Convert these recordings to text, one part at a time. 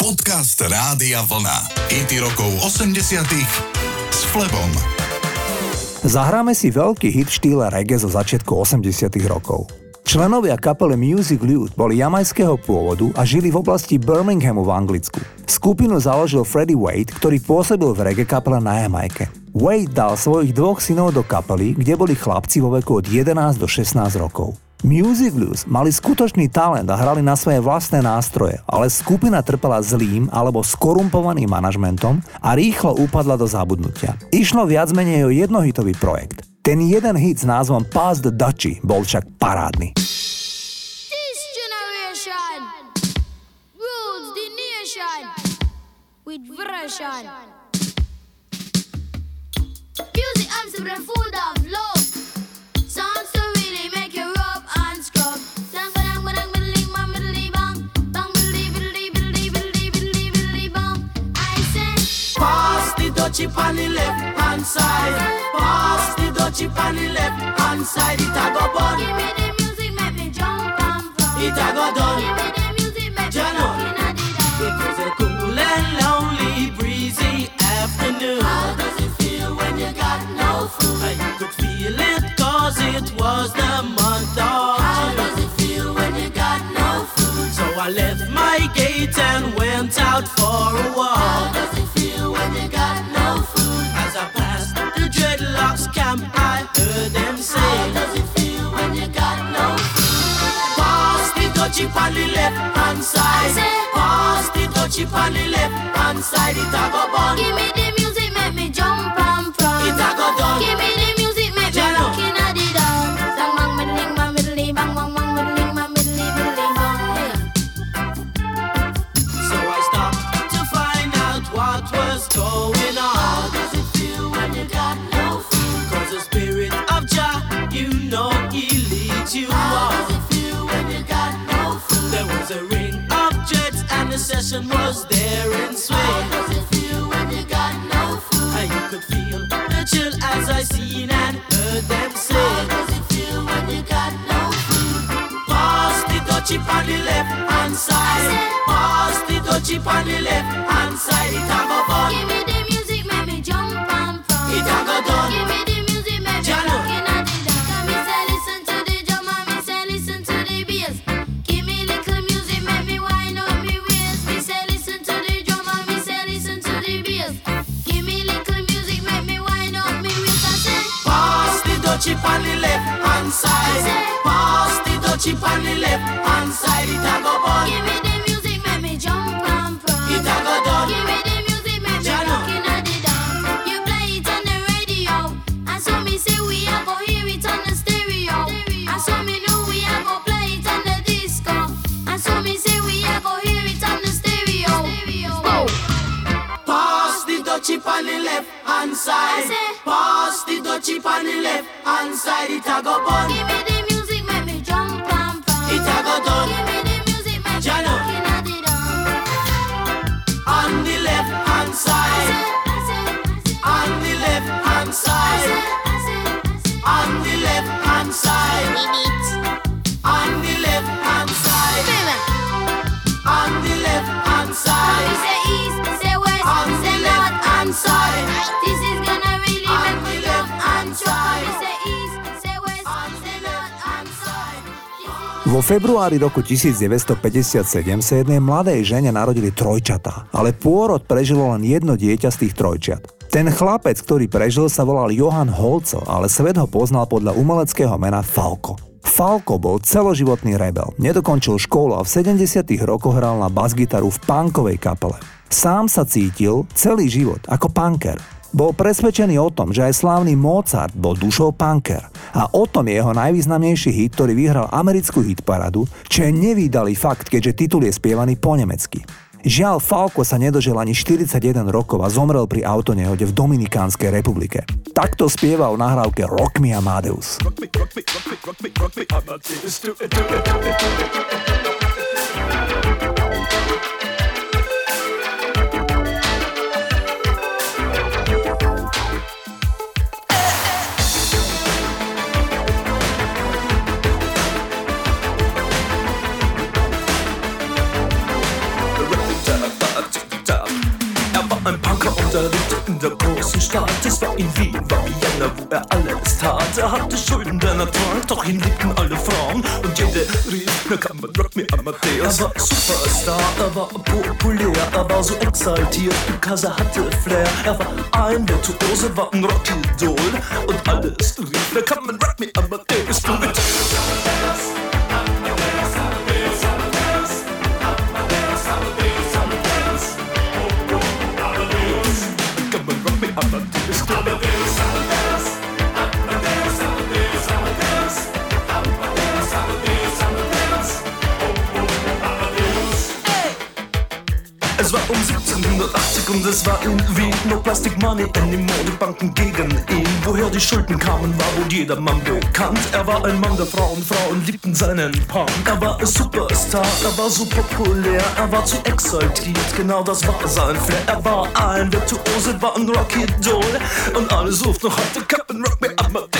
Podcast Rádia Vlna. IT rokov 80 s Flebom. Zahráme si veľký hit v štýle reggae zo začiatku 80 rokov. Členovia kapely Music Lute boli jamajského pôvodu a žili v oblasti Birminghamu v Anglicku. Skupinu založil Freddie Wade, ktorý pôsobil v reggae kapele na Jamajke. Wade dal svojich dvoch synov do kapely, kde boli chlapci vo veku od 11 do 16 rokov. Music Blues mali skutočný talent a hrali na svoje vlastné nástroje, ale skupina trpela zlým alebo skorumpovaným manažmentom a rýchlo upadla do zabudnutia. Išlo viac menej o jednohitový projekt. Ten jeden hit s názvom Pass the Dutchy bol však parádny. This generation rules the nation with version. Music arms the food of love. Dutchie on the left hand side. Pass the dutchie on the left hand side. It a go bun. give me the music, make me jump and from. It a go done. Give me the music, make me looking at the dawn. It was a cool and lonely, breezy afternoon. How does it feel when you got no food? And you could feel it cause it was the month of How does it feel when you got no food? So I left my gate and went out for a How walk. does it feel I heard them How say, does it feel when you got no food? Pass the dutchie on the left hand side. Pass the dutchie on the left hand side. It a go bun. Give me the music, make me jump and from. It a go done. Give me and was there in How does it feel when you got no food? And you could feel the chill as I seen and heard them How say. does it feel when you got no food? Pass the on the left hand side. Pass the on the left hand side. It a go vagabond Vo februári roku 1957 sa jednej mladej žene narodili trojčatá, ale pôrod prežilo len jedno dieťa z tých trojčiat. Ten chlapec, ktorý prežil, sa volal Johan Holco, ale svet ho poznal podľa umeleckého mena Falko. Falko bol celoživotný rebel, nedokončil školu a v 70 rokoch hral na basgitaru v punkovej kapele. Sám sa cítil celý život ako punker. Bol presvedčený o tom, že aj slávny Mozart bol dušou punker a o tom je jeho najvýznamnejší hit, ktorý vyhral americkú hitparadu, čo je nevýdalý fakt, keďže titul je spievaný po nemecky. Žiaľ, Falko sa nedožil ani 41 rokov a zomrel pri autonehode v Dominikánskej republike. Takto spieval v nahrávke Rock Me Amadeus. Rock me, rock me, rock me, rock me, rock me, Er hatte Schulden, denn er trank, doch ihn liebten alle Frauen. Und jede rief, na kann man Rock Me Amadeus. Er war Superstar, er war populär, er war so exaltiert, because hatte Flair. Er war ein Virtuose, war ein Rockidol. Und alles rief, na kann man Rock Me Amadeus. Du 1780 und es war in Wien No Plastic Money. Anymore, die Banken gegen ihn Woher die Schulden kamen, war wohl jedermann bekannt. Er war ein Mann der Frauen, Frauen liebten seinen Punk. Er war ein Superstar, er war so populär Er war zu exaltiert, genau das war sein Flair. Er war ein Virtuose, war ein Rocky Doll Und alle suchten noch heute Captain Rock Me Amadeus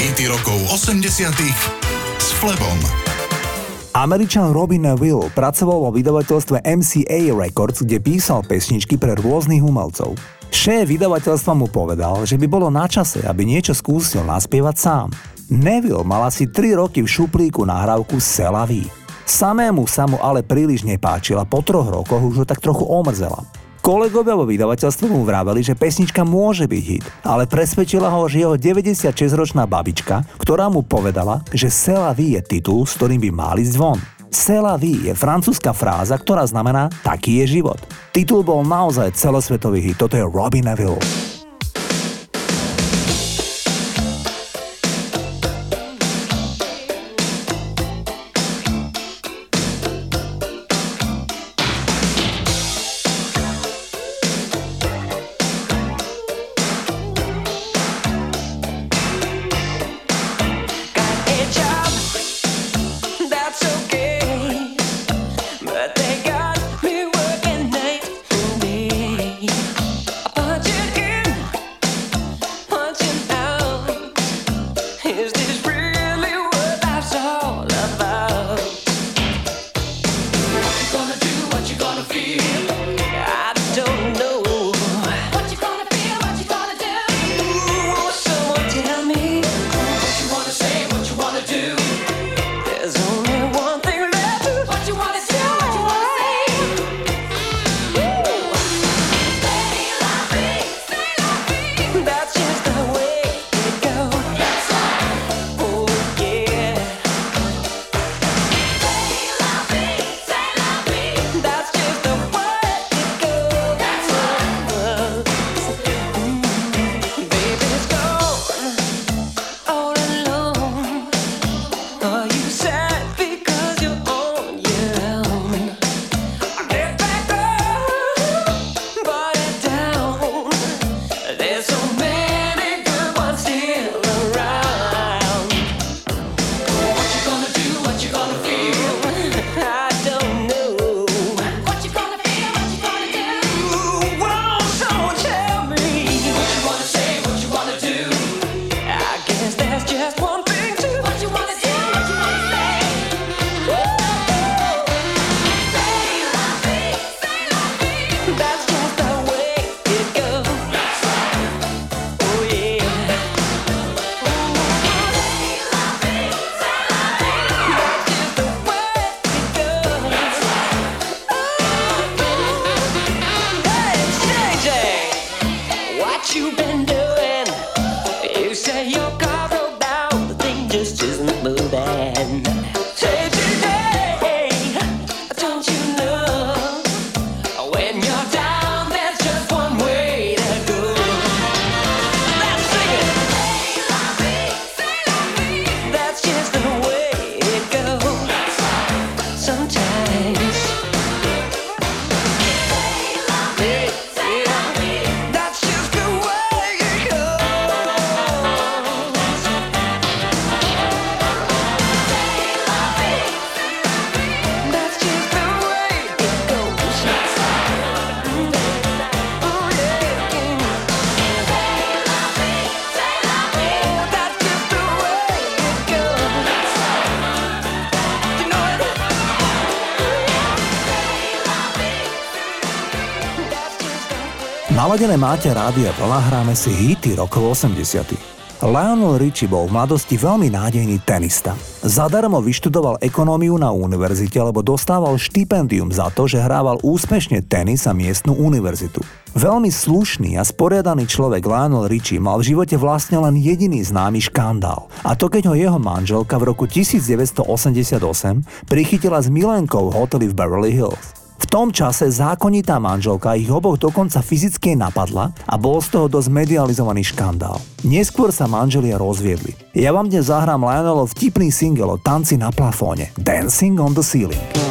Hity rokov 80 s Flebom. Američan Robin Will pracoval vo vydavateľstve MCA Records, kde písal pesničky pre rôznych umelcov. Šéf vydavateľstva mu povedal, že by bolo na čase, aby niečo skúsil naspievať sám. Neville mal asi 3 roky v šuplíku nahrávku Selaví. Samému sa mu ale príliš nepáčil a po troch rokoch už ho tak trochu omrzela. Kolegovia vo vydavateľstve mu vraveli, že pesnička môže byť hit, ale presvedčila ho, že jeho 96-ročná babička, ktorá mu povedala, že Sela je titul, s ktorým by mali ísť von. Sela vie je francúzska fráza, ktorá znamená taký je život. Titul bol naozaj celosvetový hit, toto je Robin Neville. Naladené máte rádia vlna, hráme si hity rokov 80. Lionel Richie bol v mladosti veľmi nádejný tenista. Zadarmo vyštudoval ekonómiu na univerzite, lebo dostával štipendium za to, že hrával úspešne tenis a miestnu univerzitu. Veľmi slušný a sporiadaný človek Lionel Richie mal v živote vlastne len jediný známy škandál. A to keď ho jeho manželka v roku 1988 prichytila s milenkou v hoteli v Beverly Hills tom čase zákonitá manželka ich oboch dokonca fyzicky napadla a bol z toho dosť medializovaný škandál. Neskôr sa manželia rozviedli. Ja vám dnes zahrám Lionelov vtipný single o tanci na plafóne Dancing on the Ceiling.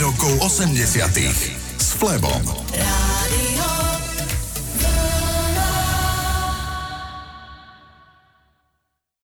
rokov 80. s Flebom.